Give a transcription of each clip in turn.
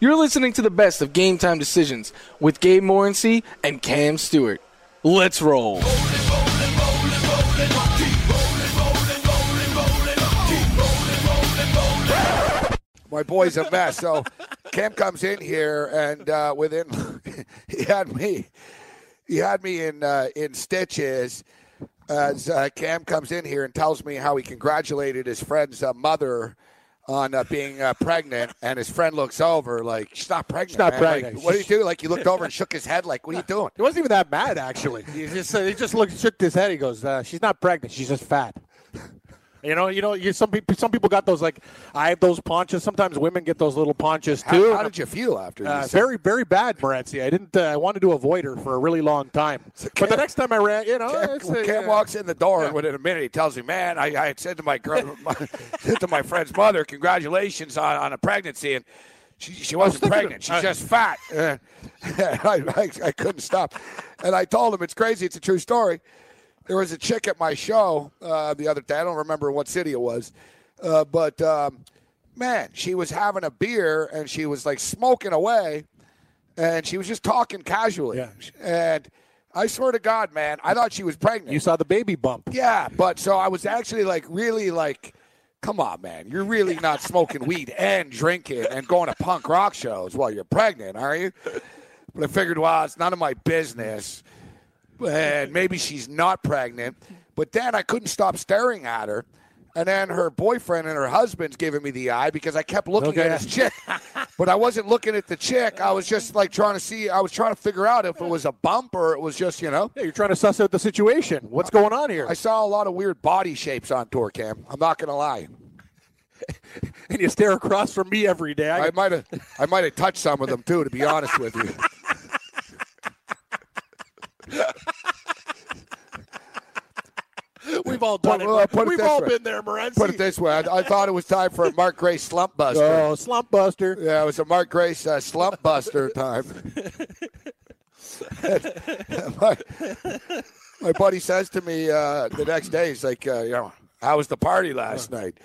You're listening to the best of Game Time Decisions with Gabe Morency and Cam Stewart. Let's roll. My boy's a mess. So Cam comes in here, and uh, within he had me, he had me in uh, in stitches. As uh, Cam comes in here and tells me how he congratulated his friend's uh, mother on uh, being uh, pregnant, and his friend looks over like she's not pregnant. She's not man." Like, pregnant. what do you do? Like he looked over and shook his head. Like what are you doing? It wasn't even that bad, actually. He just uh, he just looked, shook his head. He goes, uh, "She's not pregnant. She's just fat." You know, you know, you, some people, some people got those like I have those paunches. Sometimes women get those little paunches too. how did you feel after? you Uh, very, very bad, Morency. I didn't. Uh, I wanted to avoid her for a really long time. but the next time I ran, you know, Cam, it's, uh, Cam walks in the door, and within a minute, he tells me, "Man, I, I had said to my girl, my, said to my friend's mother, congratulations on, on a pregnancy, and she, she wasn't pregnant. She's just fat." Uh, I, I, I couldn't stop, and I told him it's crazy. It's a true story. There was a chick at my show uh, the other day. I don't remember what city it was, uh, but um, man, she was having a beer and she was like smoking away, and she was just talking casually. Yeah. And I swear to God, man, I thought she was pregnant. You saw the baby bump. Yeah, but so I was actually like really like, come on, man, you're really not smoking weed and drinking and going to punk rock shows while you're pregnant, are you? But I figured, well, it's none of my business, and maybe she's not pregnant. But then I couldn't stop staring at her. And then her boyfriend and her husband's giving me the eye because I kept looking Okay. at this chick. but I wasn't looking at the chick. I was just like trying to see, I was trying to figure out if it was a bump or it was just, you know. Yeah, you're trying to suss out the situation. What's going on here? I saw a lot of weird body shapes on tour cam. I'm not gonna lie. and you stare across from me every day. I, I might have I might have touched some of them too, to be honest with you. We've all done Put- uh, it. put it we've this all way. been there, Morency. Put it this way: I, I thought it was time for a Mark Grace slump buster. Oh, slump buster. Yeah, it was a Mark Grace uh, slump buster time. my, my buddy says to me uh, the next day, he's like, uh, you know, how was the party last night?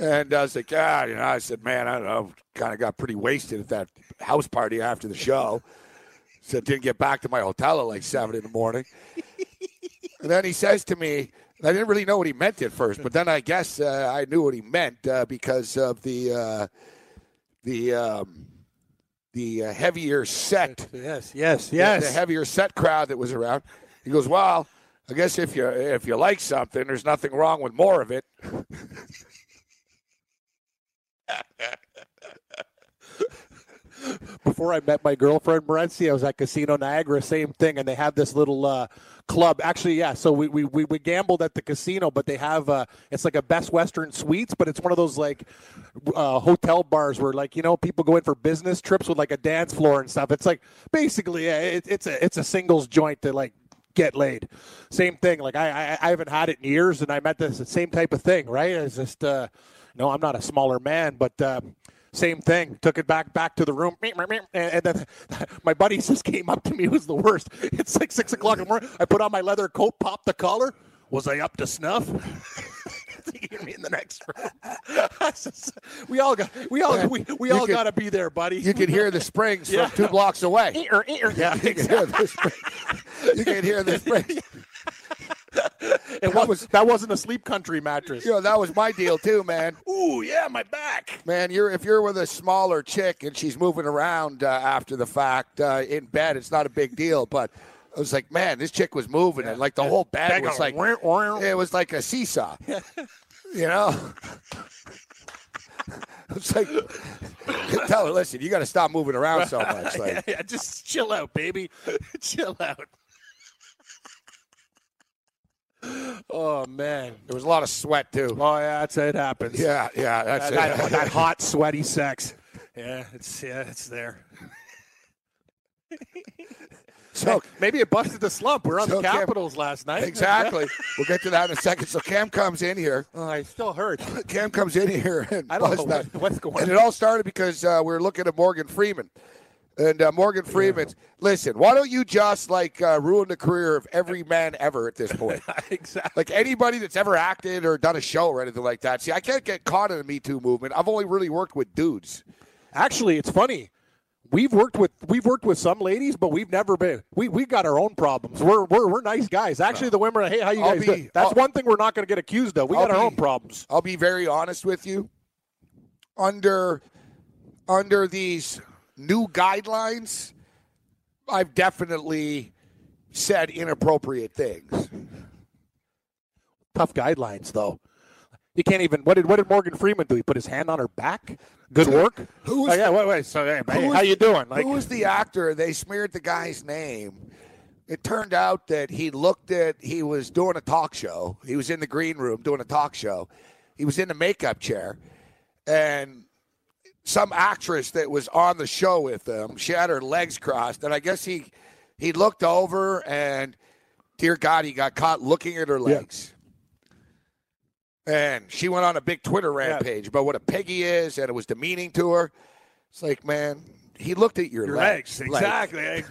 And I was like, ah, you know, I said, man, I don't know, kind of got pretty wasted at that house party after the show. So didn't get back to my hotel at like seven in the morning. and then he says to me, I didn't really know what he meant at first, but then I guess uh, I knew what he meant uh, because of the uh, the um, the uh, heavier set Yes, yes, the- yes. the heavier set crowd that was around. He goes, "Well, I guess if you if you like something, there's nothing wrong with more of it." Before I met my girlfriend, Morency, I was at Casino Niagara, same thing, and they have this little uh, club. Actually, yeah, so we, we, we, gambled at the casino, but they have, uh, it's like a Best Western Suites, but it's one of those like uh, hotel bars where like, you know, people go in for business trips with like a dance floor and stuff. It's like basically, yeah, it, it's a, it's a singles joint to like, get laid. Same thing. Like I, I, I haven't had it in years, and I met this same type of thing. Right? It's just, uh, no, I'm not a smaller man, but uh, same thing. Took it back back to the room, and then my buddy just came up to me. It was the worst. It's like six o'clock in the morning. I put on my leather coat, popped the collar. Was I up to snuff? Hear me in the next room. We all got we all we, we You all got to be there, buddy. You can hear the springs Yeah. from two blocks away. yeah, You can hear the springs. You can hear the springs. It That was, was- that wasn't a sleep country mattress. You know, that was my deal too, man. Ooh, yeah, my back. Man, you're if you're with a smaller chick and she's moving around uh, after the fact uh, in bed, it's not a big deal. But I was like, man, this chick was moving, and like the whole bed was like, "Wah, wah." it was like a seesaw. you know. It's like, tell her, listen, you got to stop moving around so much. Like, yeah, just chill out, baby. chill out. Oh man. there was a lot of sweat too. Oh yeah, that's it happens. Yeah, yeah, that's that, it. that, that hot, sweaty sex. Yeah, it's yeah, it's there. So Maybe it busted the slump. We're on So the Cam- Capitals last night. exactly. we'll get to that in a second. So Cam comes in here. Oh, I still hurt. Cam comes in here and I don't know what, what's going And on. it all started because uh, we were looking at Morgan Freeman. And uh, Morgan Freeman, listen, why don't you just like uh, ruin the career of every man ever at this point? exactly. like anybody that's ever acted or done a show or anything like that. See, I can't get caught in the Me Too movement. I've only really worked with dudes. Actually, it's funny. We've worked with we've worked with some ladies, but we've never been. We we got our own problems. We're we're, we're nice guys. Actually, the women are, hey, how you I'll guys be-? That's I'll- one thing we're not going to get accused of. We I'll got our be- own problems. I'll be very honest with you. Under under these new guidelines, I've definitely said inappropriate things. Tough guidelines, though. You can't even. What did what did Morgan Freeman do? He put his hand on her back. Good work. Who was oh, yeah, the- wait, wait. So, hey, hey, Who was- how you doing? Like, Who was the actor? They smeared the guy's name. It turned out that he looked at, he was doing a talk show. He was in the green room doing a talk show. He was in the makeup chair. And some actress that was on the show with him, she had her legs crossed. And I guess he, he looked over and, dear God, he got caught looking at her legs. And she went on a big Twitter rampage about what a piggy is, and it was demeaning to her. It's like, man, he looked at your, your legs. legs? Like, Exactly.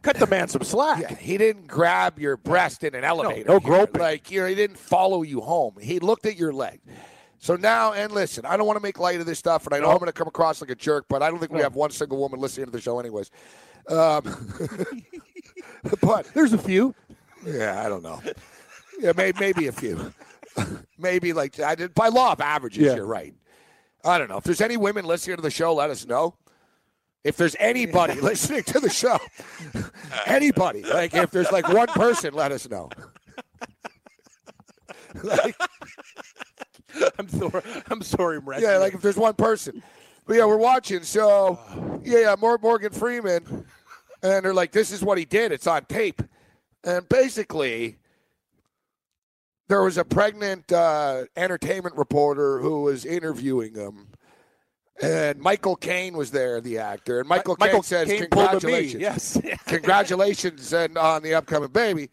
Cut the man some slack. yeah, he didn't grab your breast in an elevator. no here. groping. Like, you know, he didn't follow you home. He looked at your leg. So now, and listen, I don't want to make light of this stuff, and I know I'm going to come across like a jerk, but I don't think we have one single woman listening to the show, anyways. Um, but There's a few. yeah, I don't know. Yeah, maybe, maybe a few. maybe like I did by law of averages. Yeah. You're right. I don't know if there's any women listening to the show. Let us know. If there's anybody listening to the show, anybody like if there's like one person, let us know. like, I'm sorry. I'm sorry, Brett. yeah, like if there's one person. But yeah, we're watching. So yeah, yeah, Mor- Morgan Freeman, and they're like, "This is what he did. It's on tape." And basically, there was a pregnant uh, entertainment reporter who was interviewing him, and Michael Caine was there, the actor. And Michael, Michael Caine says, Caine pulled a me. "Congratulations, Yes. congratulations and on the upcoming baby."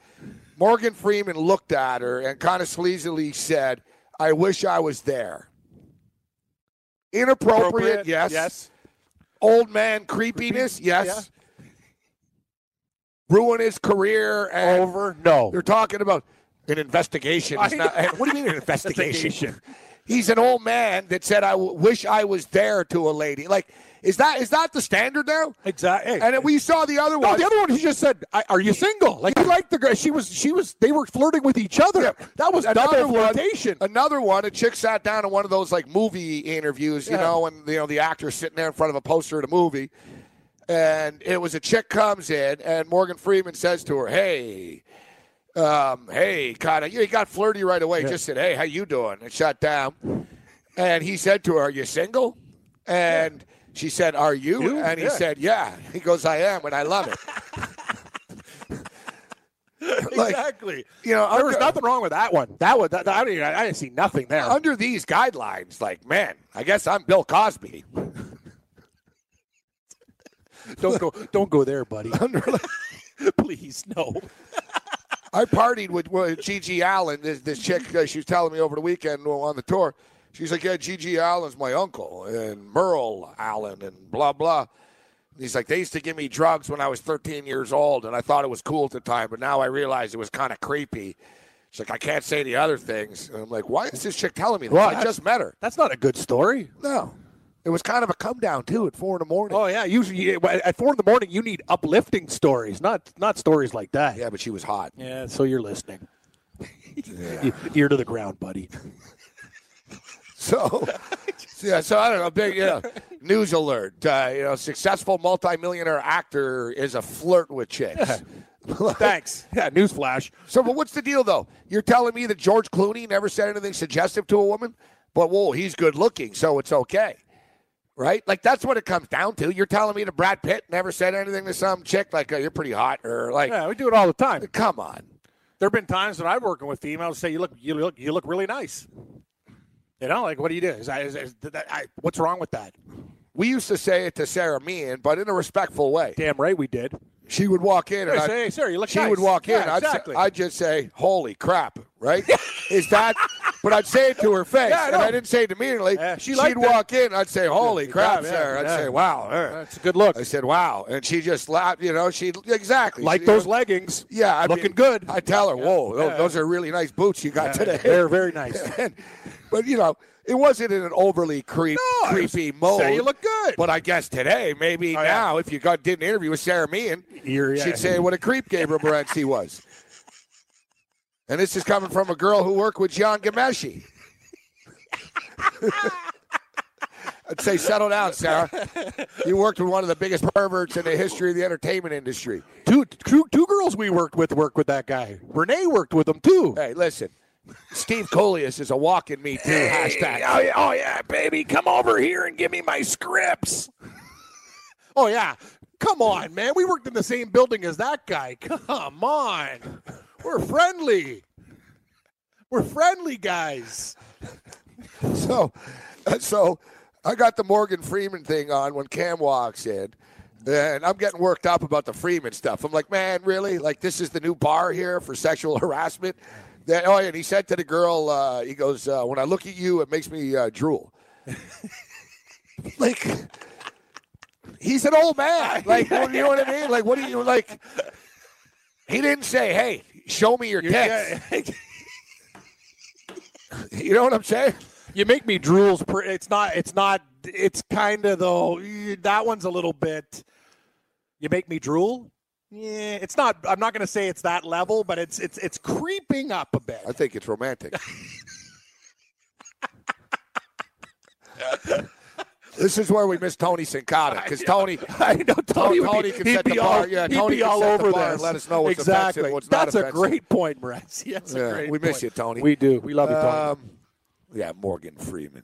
Morgan Freeman looked at her and kind of sleazily said, "I wish I was there." Inappropriate, yes. Yes. Old man creepiness, yes. Ruin his career and Over. No. they're talking about an investigation. It's not- what do you mean an investigation? Investigation. He's an old man that said, "I w- wish I was there" to a lady. Like, is that is that the standard now? Exactly. And we saw the other No, one. the other one he just said, I, "Are you single?" Like he liked the girl. She was. She was. They were flirting with each other. Yeah. That was Another double one- flirtation. Another one, a chick sat down in one of those like movie interviews, you Yeah. know, and you know the actor sitting there in front of a poster of a movie, and it was a chick comes in, and Morgan Freeman says to her, "Hey." Um, hey, kind of, he got flirty right away. Just said, "Hey, how you doing?" and shut down. And he said to her, "Are you single?" And she said, "Are you?" You? And he Yeah. said, "Yeah." He goes, "I am, and I love it." like, exactly. you know, There was nothing wrong with that one. That was. That, I, didn't, I didn't see nothing there. under these guidelines, like, man, I guess I'm Bill Cosby. don't go. Don't go there, buddy. Under, Please, no. I partied with, with GG Allin, this, this chick. Uh, she was telling me over the weekend on the tour. She's like, yeah, GG Allin's my uncle, and Merle Allin, and blah blah. He's like, they used to give me drugs when I was 13 years old, and I thought it was cool at the time, but now I realize it was kind of creepy. She's like, I can't say the other things. And I'm like, why is this chick telling me this? Well, I just met her. That's not a good story. No. It was kind of a come down, too, at 4 in the morning. Oh yeah. Usually at four in the morning, you need uplifting stories, not not stories like that. Yeah, but she was hot. Yeah. So you're listening. Ear to the ground, buddy. So, yeah, so I don't know. Big, you know, news alert. Uh, you know, successful multimillionaire actor is a flirt with chicks. Thanks. Yeah, newsflash. So, but what's the deal though? You're telling me that George Clooney never said anything suggestive to a woman, but whoa, he's good looking, so it's okay, right? Like that's what it comes down to. You're telling me that Brad Pitt never said anything to some chick like, oh, "You're pretty hot," or like, Yeah, we do it all the time. "Come on." There have been times when I've working with females say, "You look, you look, you look really nice." You know, like what do you do? Is that, is, is that, I, what's wrong with that? We used to say it to Sarah Meehan, but in a respectful way. Damn right we did. She would walk in and I'd, say, hey, sir, you look she nice. would walk in. Yeah, I'd, exactly. say, I'd just say, "Holy crap!" Right? Is that? But I'd say it to her face, Yeah, I and. I didn't say it immediately. Yeah, she She'd liked walk in. I'd say, "Holy Good crap, yeah! I'd yeah. say, "Wow." uh." That's a good look. I said, "Wow," and she just laughed. You know, she exactly Like She- those know, leggings. Yeah, I looking mean, good. I tell her, "Whoa, those, Yeah. those are really nice boots you got today." They're very nice. And- but you know, it wasn't in an overly creep, No, was- creepy mode. say you look good. But I guess today, maybe Oh, yeah. now, if you got did an interview with Sarah Meehan, You're- yeah. she'd say what a creep Gabriel Morency was. And this is coming from a girl who worked with Jian Ghomeshi. I'd say, settle down, Sarah. You worked with one of the biggest perverts in the history of the entertainment industry. Two, two, two girls we worked with worked with that guy. Renee worked with him too. Hey, listen. Steve Kouleas is a walking me too hashtag. Oh yeah, oh yeah, baby, come over here and give me my scripts. oh yeah, come on, man. We worked in the same building as that guy. Come on, we're friendly. We're friendly guys. So, so I got the Morgan Freeman thing on when Cam walks in. And I'm getting worked up about the Freeman stuff. I'm like, man, really? Like, this is the new bar here for sexual harassment? That, oh, and he said to the girl, uh, he goes, uh, when I look at you, it makes me uh, drool. like, he's an old man. Like, you know what I mean? Like, what do you, like, he didn't say, hey, show me your tits. You know what I'm saying? You make me drools. Per, it's not. It's not. It's kind of though. That one's a little bit. You make me drool. Yeah, it's not. I'm not going to say it's that level, but it's it's it's creeping up a bit. I think it's romantic. this is where we miss Tony Sincata because Tony, I know Tony. would Tony be, can set the be bar. all, Yeah, he'd Tony can all set the over bar and let us know what's exactly. offensive, what's not That's a great point, Brett. That's Yeah, a great we miss point. you, Tony. We do. We love you, Tony. um, yeah, Morgan Freeman.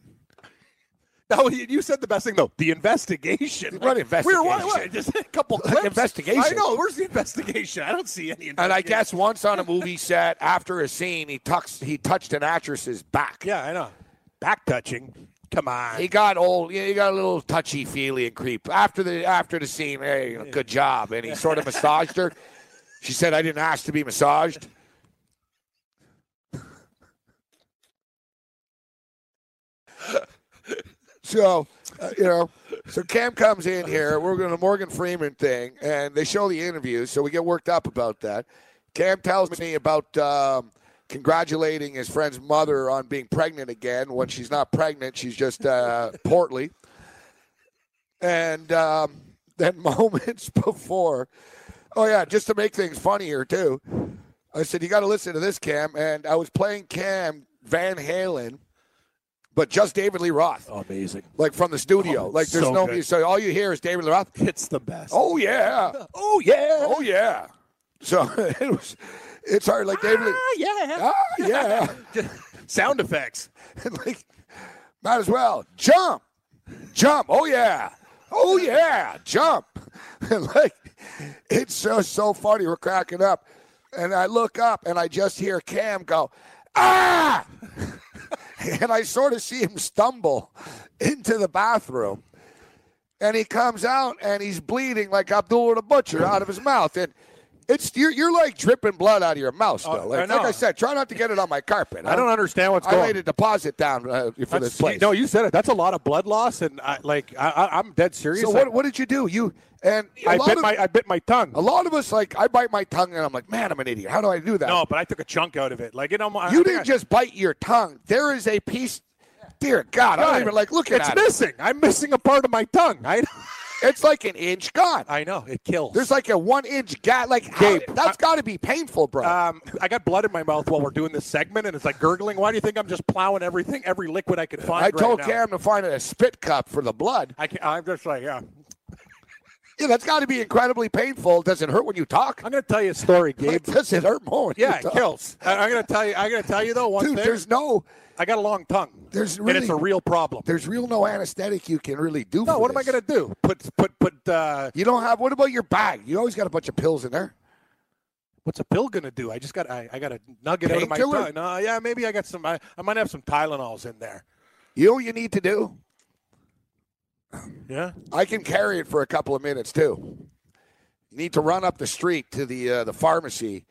No, you you said the best thing though. The investigation. What We were what, investigation? just a couple clips. investigation? I know. Where's the investigation? I don't see any. And I guess once on a movie set, after a scene, he tucks he touched an actress's back. Yeah, I know. Back touching. Come on. He got old. Yeah, he got a little touchy feely and creep after the after the scene. Hey, know, good job, and he sort of massaged her. She said, "I didn't ask to be massaged." So, uh, you know, so Cam comes in here. We're going to the Morgan Freeman thing, and they show the interviews, so we get worked up about that. Cam tells me about um, congratulating his friend's mother on being pregnant again. When she's not pregnant, she's just uh, portly. And um, then moments before, oh yeah, just to make things funnier too, I said you got to listen to this, Cam. And I was playing Cam Van Halen, but just David Lee Roth Oh, amazing. like from the studio. Oh, like there's so no good. so all you hear is David Lee Roth. It's the best. Oh yeah, oh yeah. oh yeah. So it was. It's hard, like David. Lee, Ah, yeah. ah, yeah, Sound effects. like might as well jump, jump. Oh yeah, oh yeah, jump. Like it's just so funny. We're cracking up, and I look up and I just hear Cam go, ah, and I sort of see him stumble into the bathroom. and he comes out and he's bleeding like Abdullah the Butcher out of his mouth. And it's you're, you're like dripping blood out of your mouth still. Oh, like, I like. I said, try not to get it on my carpet. I don't understand what's I going. I laid a deposit down uh, for That's- this place. No, you said it. That's a lot of blood loss, and I, like I, I, I'm dead serious. so what, what did you do? You and I bit of, my I bit my tongue. a lot of us like I bite my tongue and I'm like, man, I'm an idiot. How do I do that? No, but I took a chunk out of it. Like you know, I you didn't I- just bite your tongue. There is a piece. Dear God, I don't even like looking it's at it. It's missing. I'm missing a part of my tongue. I it's like an inch gone. I know it kills. There's like a one inch gap. Like Gabe, that's got to be painful, bro. Um, I got blood in my mouth while we're doing this segment, and it's like gurgling. Why do you think I'm just plowing everything, every liquid I could find? I told right? Cam to find a spit cup for the blood. I can, I'm just like, yeah. Yeah, that's got to be incredibly painful. Does it hurt when you talk? I'm going to tell you a story, Gabe. Does it hurt more? When yeah, it kills. I, I'm going to tell you. I'm going to tell you though one Dude, thing. there's no, I got a long tongue. There's really, and it's a real problem. there's real no anesthetic you can really do. No, what am I going to do? Put put put. Uh, You don't have. What about your bag? You always got a bunch of pills in there. what's a pill going to do? I just got I, I got a nugget out of my Painkiller? tongue. No, yeah, maybe I got some. I, I might have some Tylenols in there. You know what you need to do? Yeah. I can carry it for a couple of minutes too. You need to run up the street to the uh, the pharmacy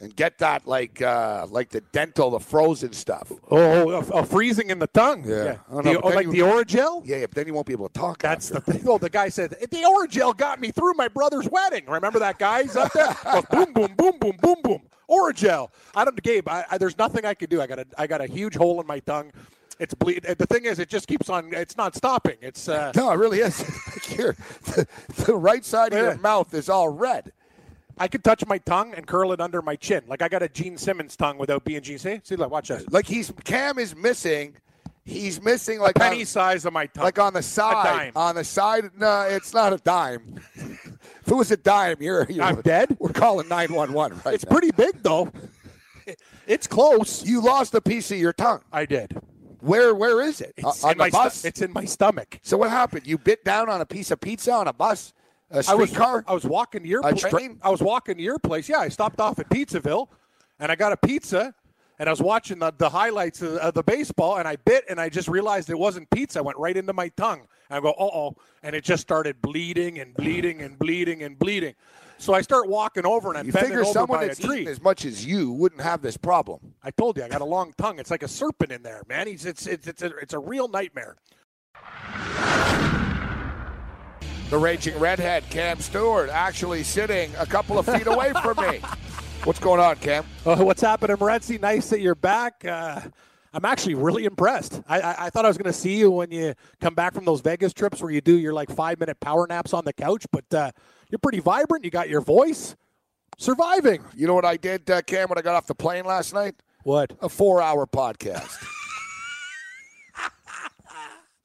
and get that like uh, like the dental, the frozen stuff. Oh, a, oh, freezing in the tongue. Yeah. I don't The- oh, like you- the Orajel. Yeah, yeah, but then you won't be able to talk. That's the thing. Oh, the guy said the Orajel got me through my brother's wedding. Remember that guy? He's up there. Boom, boom, boom, boom, boom, boom. Orajel. I don't, Gabe. I, I, there's nothing I can do. I got a, I got a huge hole in my tongue. It's bleed. The thing is, it just keeps on. It's not stopping. It's. Uh, No, it really is. Like here, the, the right side of your mouth is all red. I could touch my tongue and curl it under my chin. Like I got a Gene Simmons tongue without being Gene. See, see, look, watch that. Like he's Cam is missing. He's missing like Penny on, size of my tongue. like on the side. On the side, no, it's not a dime. if it was a dime, you're, you're I'm dead? We're calling nine one one right it's now. pretty big though. It's close. You lost a piece of your tongue. I did. Where where is it? It's on in the bus. it's in my stomach. so what happened? You bit down on a piece of pizza on a bus, a I was streetcar. I was walking to your place. I was walking to your place. Yeah, I stopped off at Pizzaville, and I got a pizza, and I was watching the, the highlights of, of the baseball, and I bit, and I just realized it wasn't pizza. I went right into my tongue. And I go, uh oh, and it just started bleeding and bleeding and bleeding and bleeding. So I start walking over, and I'm you figure over someone by that's a tree. as much as you wouldn't have this problem. I told you I got a long tongue. It's like a serpent in there, man. He's it's it's it's a, it's a real nightmare. The raging redhead, Cam Stewart, actually sitting a couple of feet away from me. What's going on, Cam? Oh, what's happening, Morency? Nice that you're back. Uh, I'm actually really impressed. I, I, I thought I was going to see you when you come back from those Vegas trips where you do your like five minute power naps on the couch, but uh, you're pretty vibrant. You got your voice. Surviving. You know what I did, uh, Cam, when I got off the plane last night? What? A four-hour podcast.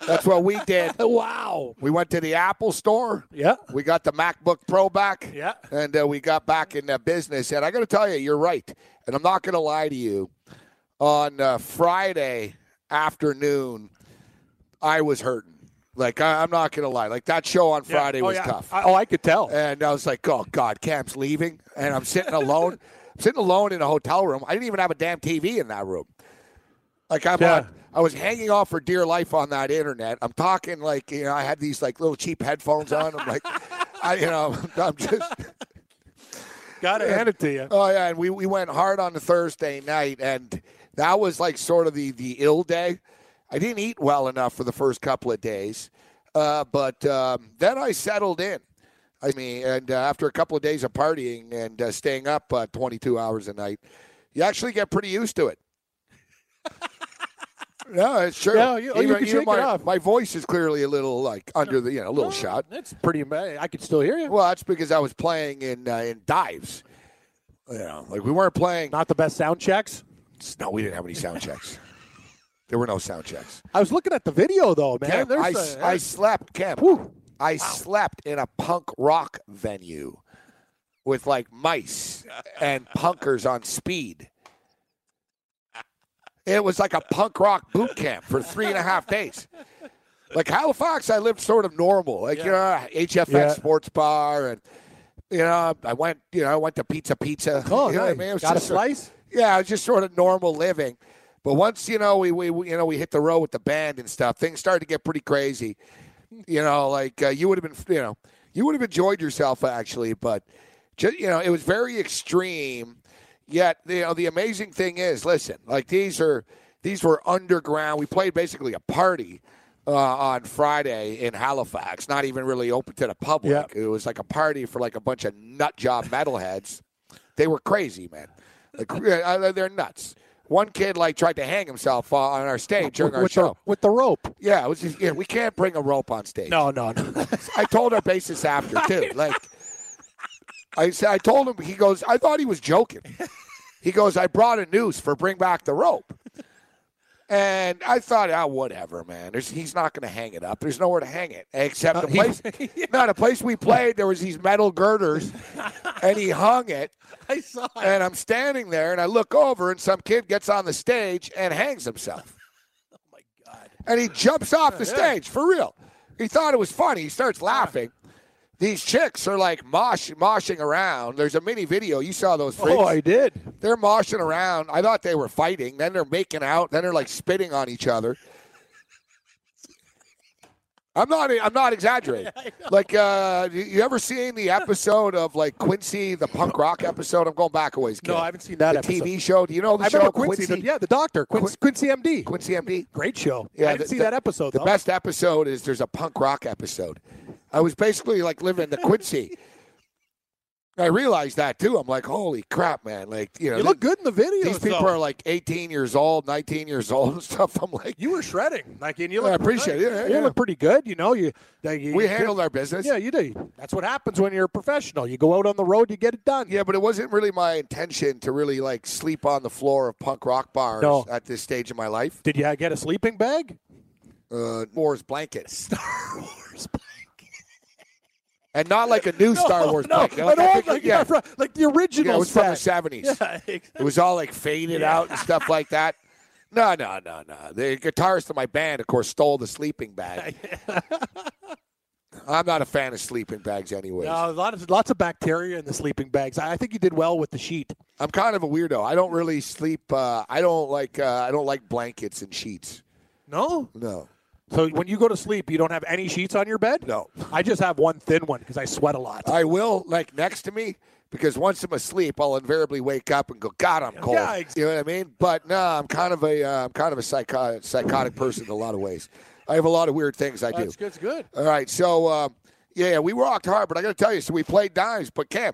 That's what we did. Wow. We went to the Apple store. Yeah. We got the MacBook Pro back. Yeah. And uh, we got back in uh, business. And I got to tell you, you're right. And I'm not going to lie to you. On uh, Friday afternoon, I was hurting. Like, I, I'm not going to lie. Like, that show on Friday oh, was yeah. tough. I, oh, I could tell. And I was like, oh, God, Camp's leaving. And I'm sitting alone. I'm sitting alone in a hotel room. I didn't even have a damn TV in that room. Like, I'm Yeah. on, I was hanging off for dear life on that internet. I'm talking like, you know, I had these like little cheap headphones on. I'm like, I, you know, I'm just, Got to hand it to you. oh, yeah. And we, we went hard on the Thursday night. And that was like sort of the, the ill day. I didn't eat well enough for the first couple of days. Uh, but um, then I settled in. I mean, and uh, after a couple of days of partying and uh, staying up uh, 22 hours a night, you actually get pretty used to it. No, it's true. Yeah, you- oh, you can shake it my, off. my voice is clearly a little like under the, you know, a little shot. That's pretty. I could still hear you. Well, that's because I was playing in uh, in dives. You know, like we weren't playing. Not the best sound checks. No, we didn't have any sound checks. There were no sound checks. I was looking at the video though, man. There's I, a- I slept, Camp. Whew. I slept in a punk rock venue with like mice and punkers on speed. It was like a punk rock boot camp for three and a half days. Like Halifax, I lived sort of normal. Like, you know, HFX Yeah. Sports Bar and you know, I went, you know, I went to Pizza Pizza. Oh, you know what I nice. mean? Got a sort- slice? yeah, it was just sort of normal living. But once you know we, we we- you know we hit the road with the band and stuff, things started to get pretty crazy. You know, like uh, you would have been, you know, you would have enjoyed yourself actually, but just you know, it was very extreme. Yet, you know, the amazing thing is, listen, like these are these were underground. We played basically a party uh, on Friday in Halifax, not even really open to the public. Yeah. It was like a party for like a bunch of nut job metalheads. They were crazy, man. Like uh, they're nuts. one kid like tried to hang himself uh, on our stage during our with, show. the, with the rope. Yeah, it was just, yeah, we can't bring a rope on stage. No, no, no. I told our bassist after too. Like, I said, I told him. He goes, I thought he was joking. He goes, I brought a noose for bring back the rope. And I thought, ah, whatever, man. There's, he's not going to hang it up. There's nowhere to hang it except the he- place. no, the place we played, there was these metal girders, and he hung it. I saw it. And I'm standing there, and I look over, and some kid gets on the stage and hangs himself. Oh my god! And he jumps off the stage for real. He thought it was funny. He starts laughing. These chicks are like mosh, moshing around. There's a mini video. You saw those oh, freaks. Oh, I did. They're moshing around. I thought they were fighting. Then they're making out. Then they're like spitting on each other. I'm not. I'm not exaggerating. Like, uh, you- ever seen the episode of like Quincy, the punk rock episode? I'm going back a ways. No. I haven't seen that the episode. TV show. Do you know the I show remember Quincy. the- yeah, the doctor, Quincy, Quincy MD. Quincy MD. Great show. Yeah, I didn't the- see the- that episode. The though. best episode is there's a punk rock episode. I was basically like living in the Quincy. I realized that too. I'm like, holy crap, man! Like, you know, You look good in the video. these people are like 18 years old, 19 years old, and stuff. I'm like, You were shredding, like, and you look. I appreciate it. Yeah, You yeah. look pretty good. You know, you. like, you we you- handled our business. Yeah, you do. That's what happens when you're a professional. You go out on the road, you get it done. Yeah, but it wasn't really my intention to really like sleep on the floor of punk rock bars No. at this stage of my life. Did you get a sleeping bag? Uh, Wars blanket. Star Wars blanket. And not like a new Star Wars no, blanket. an Like, old, like, yeah, yeah, like the original. yeah, it was from the 70s. Yeah, exactly. It was all like faded out and stuff like that. No, no, no, no. The guitarist of my band, of course, stole the sleeping bag. I'm not a fan of sleeping bags, anyways. No, a lot of lots of bacteria in the sleeping bags. I I think you did well with the sheet. I'm kind of a weirdo. I don't really sleep. Uh, I don't like. Uh, I don't like blankets and sheets. No. No, So when you go to sleep, you don't have any sheets on your bed? no. I just have one thin one because I sweat a lot. I will like next to me because once I'm asleep, I'll invariably wake up and go, "God, I'm cold." Yeah, ex- you know what I mean? But no, I'm kind of a. Uh, I'm kind of a psychotic, psychotic person in a lot of ways. I have a lot of weird things I do. That's good. That's good. All right, so um, yeah, we rocked hard, but I got to tell you, so we played dimes. But Cam,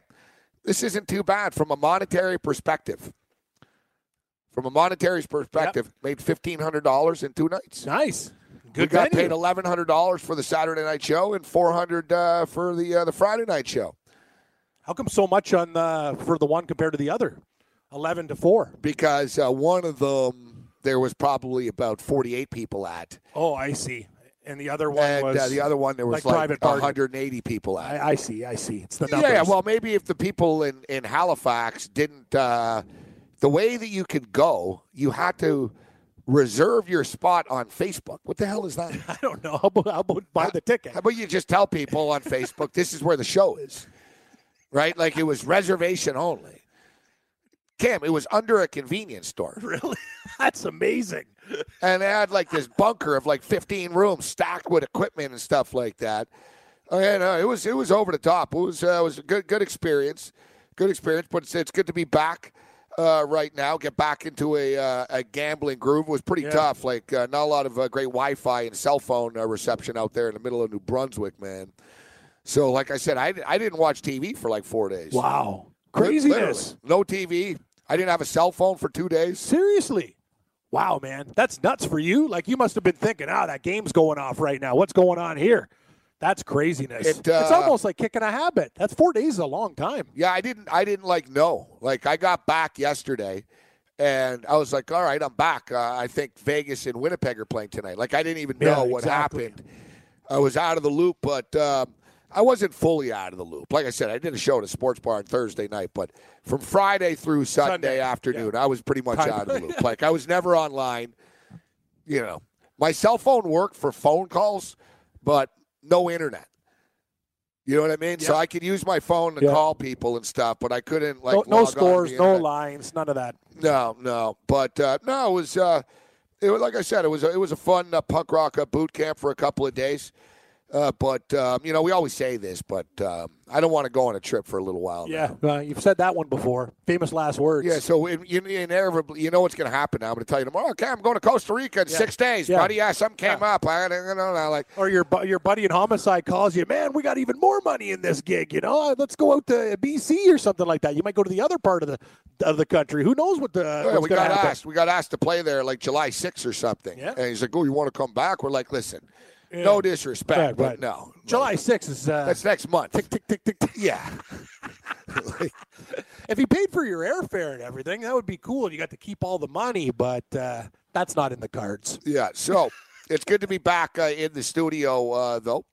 this isn't too bad from a monetary perspective. From a monetary perspective, made fifteen hundred dollars in two nights. Nice. We got venue. paid eleven hundred dollars for the Saturday night show and four hundred uh, for the uh, the Friday night show How come so much on the for the one compared to the other? Eleven to four. because uh, one of them there was probably about forty eight people at, Oh, I see. And the other one and was uh, the other one there was like like, private one hundred and eighty people at. I, I see. I see. It's the numbers. Yeah, well, maybe if the people in, in Halifax didn't, uh, the way that you could go, you had to reserve your spot on Facebook. What the hell is that? I don't know. How about, how about buy the ticket? How about you just tell people on Facebook this is where the show is, right? Like it was reservation only. Cam, it was under a convenience store, Really? That's amazing. and they had like this bunker of like 15 rooms stacked with equipment and stuff like that. Oh, yeah, no, it was it was over the top. It was uh, it was a good good experience, good experience. But it's, it's good to be back uh, right now. Get back into a uh, a gambling groove. It was pretty Yeah. tough. Like uh, not a lot of uh, great Wi-Fi and cell phone uh, reception out there in the middle of New Brunswick, man. So, like I said, I, I didn't watch TV for like four days. Wow. Craziness. literally. No TV. I didn't have a cell phone for two days. Seriously. Wow, man. That's nuts for you. Like you must have been thinking, ah, that game's going off right now. What's going on here? That's craziness. It, it's uh, almost like kicking a habit. That's four days is a long time. Yeah, I didn't. I didn't like know. Like I got back yesterday, and I was like, "All right, I'm back." Uh, I think Vegas and Winnipeg are playing tonight. Like I didn't even know Yeah, what exactly. happened. I was out of the loop, but um, I wasn't fully out of the loop. Like I said, I did a show at a sports bar on Thursday night, but from Friday through Sunday, Sunday, afternoon, I was pretty much out of the loop. Like I was never online. You know, my cell phone worked for phone calls, but no internet. You know what I mean? So I could use my phone to Yeah. call people and stuff, but I couldn't like no no scores, no lines, none of that. No, no. But uh, no, it was. Uh, it was like I said. It was. A, it was a fun uh, punk rock uh, boot camp for a couple of days. Uh, but um, you know, we always say this, but um, I don't want to go on a trip for a little while. Yeah, uh, you've said that one before. Famous last words. Yeah, so you, inevitably, you know what's going to happen now. I'm going to tell you tomorrow. Okay, I'm going to Costa Rica in Yeah. six days, Yeah. buddy. Yeah, something came Yeah. up. I don't know. Like, Or your your buddy in homicide calls you, man. We got even more money in this gig. You know, let's go out to BC or something like that. You might go to the other part of the of the country. Who knows what the Yeah, we got happen? asked. We got asked to play there like July 6th or something. Yeah. And he's like, "Oh, you want to come back?" We're like, "Listen, no disrespect, Right, but right. no, July 6th is uh, That's next month. tick tick tick tick tick. Yeah, If you paid for your airfare and everything, that would be cool. You got to keep all the money, but uh, that's not in the cards. yeah. So it's good to be back uh, in the studio, uh, though.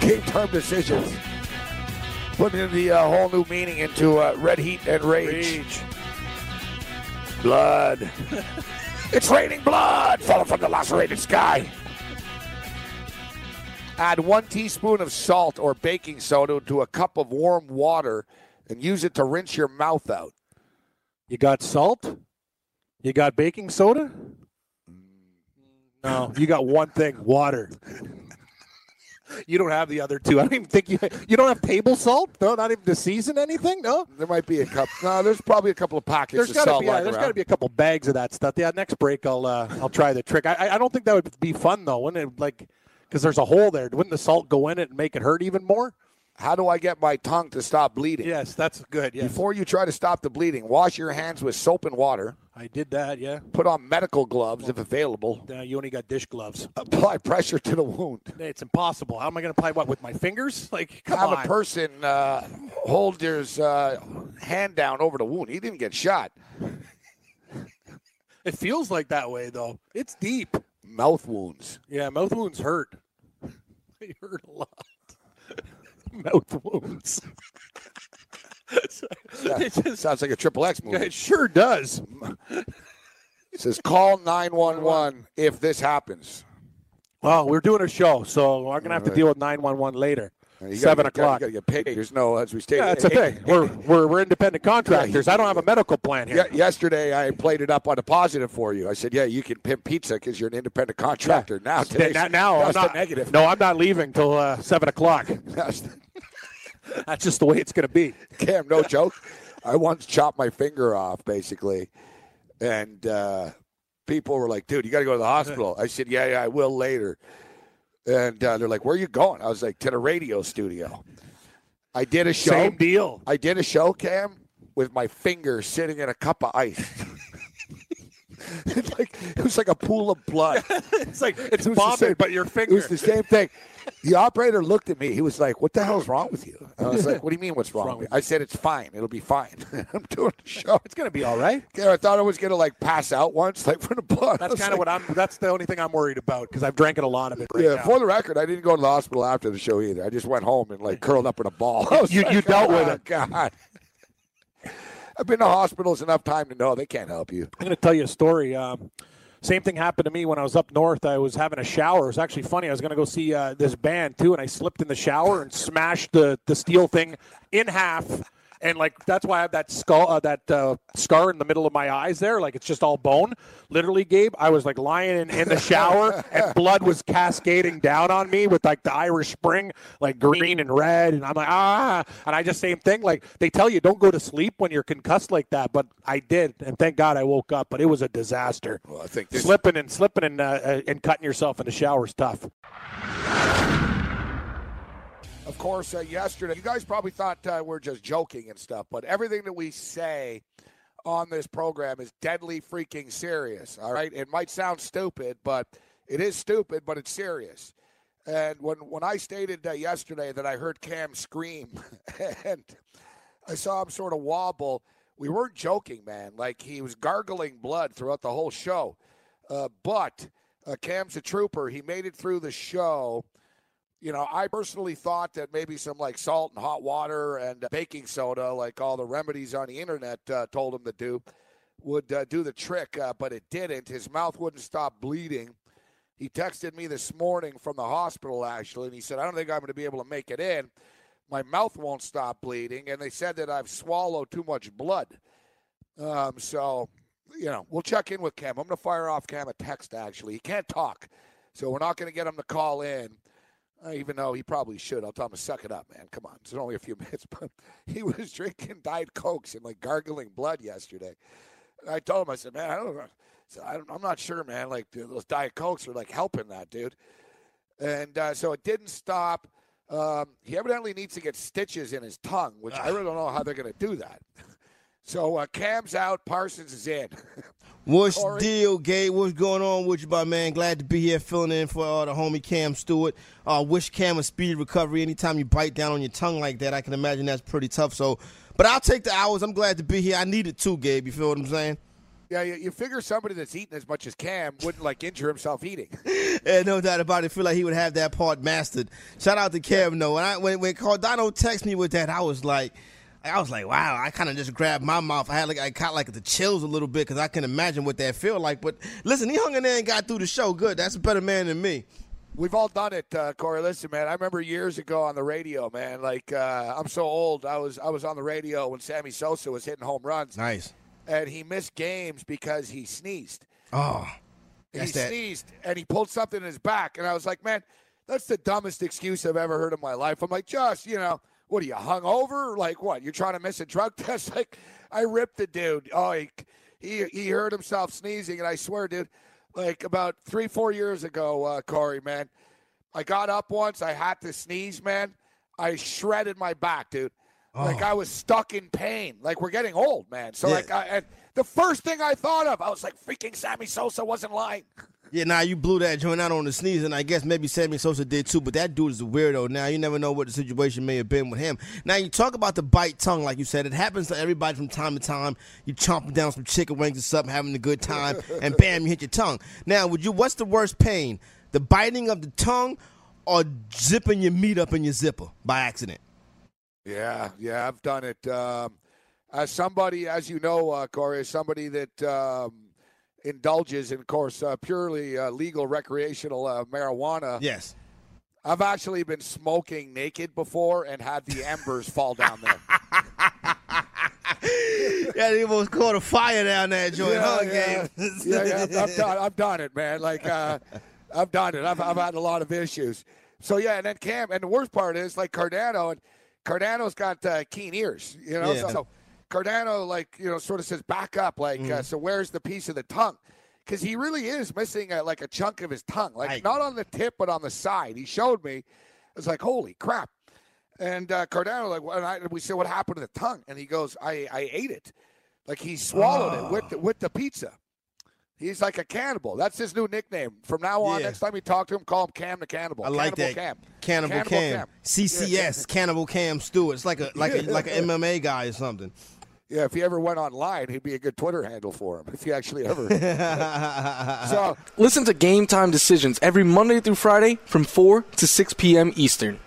Game term decisions. Putting the uh, whole new meaning into uh, red heat and rage. Blood. it's raining blood falling from the lacerated sky. Add one teaspoon of salt or baking soda to a cup of warm water and use it to rinse your mouth out. You got salt? You got baking soda? Mm. No, you got one thing: water. You don't have the other two. I don't even think you you don't have table salt. No, not even to season anything. No, There might be a couple. No, there's probably a couple of pockets there's of got to salt be yeah, there's got to be a couple bags of that stuff. Yeah, next break I'll uh, I'll try the trick. I I- I don't think that would be fun though. Wouldn't it? Like because there's a hole there. Wouldn't the salt go in it and make it hurt even more? How do I get my tongue to stop bleeding? Yes, that's good. Yes, Before you try to stop the bleeding, wash your hands with soap and water. I did that. Yeah, Put on medical gloves if available. uh, you only got dish gloves. Apply pressure to the wound. It's impossible. How am I going to apply what with my fingers? Like, come Have on. a person uh, hold his uh, hand down over the wound. He didn't get shot. It feels like that way though. It's deep. Mouth wounds. Yeah, mouth wounds hurt. They hurt a lot. mouth wounds. it, just, Sounds like a triple X movie. it sure does. It says call 911 if this happens. Well, we're doing a show, so we're gonna have to deal with nine one one later. You gotta Seven get- o'clock. You got to get paid. There's no, as we stated. Yeah, that's the thing. We're, we're we're independent contractors. I don't have a medical plan here. Ye- yesterday, I played it up on a positive for you. I said, "Yeah, you can pimp pizza because you're an independent contractor." Now, today, today's, now, now I'm not negative. No, I'm not leaving till uh, seven o'clock. That's the- That's just the way it's gonna be. Cam, no joke. I once chopped my finger off, basically, and uh, people were like, "Dude, you got to go to the hospital." I said, "Yeah, yeah, I will later." And uh, they're like, "Where are you going?" I was like, "To the radio studio." I did a show. Same deal. I did a show, Cam, with my finger sitting in a cup of ice. It's like it was like a pool of blood. It's like it's It was the bombing, same- but your finger. It was the same thing. The operator looked at me. He was like, "What the hell's wrong with you?" I was like, "What do you mean? What's wrong, with me?" I said, "It's fine. It'll be fine." I'm doing the show. It's gonna be all right. Yeah, I thought I was gonna like pass out once, like from the blood. That's kind of like- what I'm. That's the only thing I'm worried about because I've drank it a lot of it right Yeah, now. for the record, I didn't go to the hospital after the show either. I just went home and like curled up in a ball. You- like, you dealt with "Oh, it." God. I've been to hospitals enough time to know they can't help you. I'm going to tell you a story. Um, same thing happened to me when I was up north. I was having a shower. It was actually funny. I was going to go see uh, this band too, and I slipped in the shower and smashed the the steel thing in half. And like that's why I have that skull, uh, that uh, scar in the middle of my eyes there. Like it's just all bone. Literally, Gabe, I was like lying in, in the shower, and blood was cascading down on me with like the Irish Spring, like green and red. And I'm like, ah. And I just same thing. Like they tell you, don't go to sleep when you're concussed like that, but I did, and thank God I woke up. But it was a disaster. Well, I think this Slipping and slipping and uh, uh, and cutting yourself in the shower is tough. Of course, uh, yesterday, you guys probably thought uh, we're just joking and stuff, but everything that we say on this program is deadly freaking serious. All right, it might sound stupid, but it is stupid, but it's serious. And when when I stated uh, yesterday that I heard Cam scream and I saw him sort of wobble, we weren't joking, man. Like he was gargling blood throughout the whole show. Uh, but uh, Cam's a trooper. He made it through the show you know, I personally thought that maybe some like salt and hot water and baking soda, like all the remedies on the internet uh, told him to do, would uh, do the trick, uh, but it didn't. His mouth wouldn't stop bleeding. He texted me this morning from the hospital, actually, and he said, I don't think I'm going to be able to make it in. My mouth won't stop bleeding, and they said that I've swallowed too much blood. Um, so, you know, we'll check in with Cam. I'm going to fire off Cam a text, actually. He can't talk, so we're not going to get him to call in. Uh, even though he probably should. I'll tell him to suck it up, man. Come on. It's only a few minutes. But he was drinking Diet Cokes and like gargling blood yesterday. And I told him, I said, man, I don't know. So I don't, I'm not sure, man. Like those Diet Cokes are like helping that, dude. And uh, so it didn't stop. Um, he evidently needs to get stitches in his tongue, which I really don't know how they're going to do that. So uh, Cam's out, Parsons is in. What's Corey? the deal, Gabe? What's going on with you, my man? Glad to be here filling in for uh, the homie Cam Stewart. Uh, wish Cam a speedy recovery. Anytime you bite down on your tongue like that, I can imagine that's pretty tough. So, but I'll take the hours. I'm glad to be here. I need it too, Gabe. You feel what I'm saying? yeah, you, you figure somebody that's eating as much as Cam wouldn't like injure himself eating. Yeah, no doubt about it. Feel like he would have that part mastered. Shout out to Cam, though. When I when when Cardano texted me with that, I was like, I was like, wow. I kind of just grabbed my mouth. I had like I got like the chills a little bit because I can imagine what that feel like. But listen, he hung in there and got through the show. Good. That's a better man than me. We've all done it, uh, Corey. Listen, man. I remember years ago on the radio, man. Like uh, I'm so old. I was I was on the radio when Sammy Sosa was hitting home runs, Nice. and he missed games because he sneezed. Oh, he That's that- sneezed and he pulled something in his back, and I was like, man, that's the dumbest excuse I've ever heard in my life. I'm like, just you know, what are you hung over? Like what? You're trying to miss a drug test? Like I ripped the dude. Oh, he he, he heard himself sneezing, and I swear, dude, like about three four years ago, uh, Corey, man, I got up once. I had to sneeze, man. I shredded my back, dude. Like I was stuck in pain. Like we're getting old, man. So Yeah. like, I, and the first thing I thought of, I was like, freaking Sammy Sosa wasn't lying. Yeah, now you blew that joint out on the sneeze, and I guess maybe Sammy Sosa did too. But that dude is a weirdo. Now you never know what the situation may have been with him. Now you talk about the bite tongue, like you said, it happens to everybody from time to time. You chomping down some chicken wings or something, having a good time, and bam, you hit your tongue. Now, would you? What's the worst pain? The biting of the tongue, or zipping your meat up in your zipper by accident? Yeah, yeah, I've done it. Um, as somebody, as you know, uh, Corey, as somebody that um, indulges in, of course, uh, purely uh, legal recreational uh, marijuana, Yes. I've actually been smoking naked before and had the embers fall down there. Yeah, they almost caught a fire down that joint, huh, yeah, yeah, yeah, I've, I've done, I've done it, man. Like, uh, I've done it. I've, I've had a lot of issues. So yeah, and then Cam, and the worst part is like Cardano, and Cardano's got uh, keen ears, you know. Yeah. So, so Cardano, like you know, sort of says back up, like Mm-hmm. uh, so. Where's the piece of the tongue? Because he really is missing a, like a chunk of his tongue, like Right. not on the tip, but on the side. He showed me. It's like holy crap. And uh, Cardano, like, and I, we said, what happened to the tongue? And he goes, I, I ate it. Like he swallowed it with the, with the pizza. He's like a cannibal. That's his new nickname. From now on, Yeah. next time you talk to him, call him Cam the Cannibal. I like Cannibal that. Cam. Cannibal, Cam. CCS, Yeah, Cannibal Cam Stewart. It's like a like a like an MMA guy or something. Yeah, if he ever went online, he'd be a good Twitter handle for him. If he actually ever. so Listen to Game Time Decisions every Monday through Friday from 4 to 6 p.m. Eastern.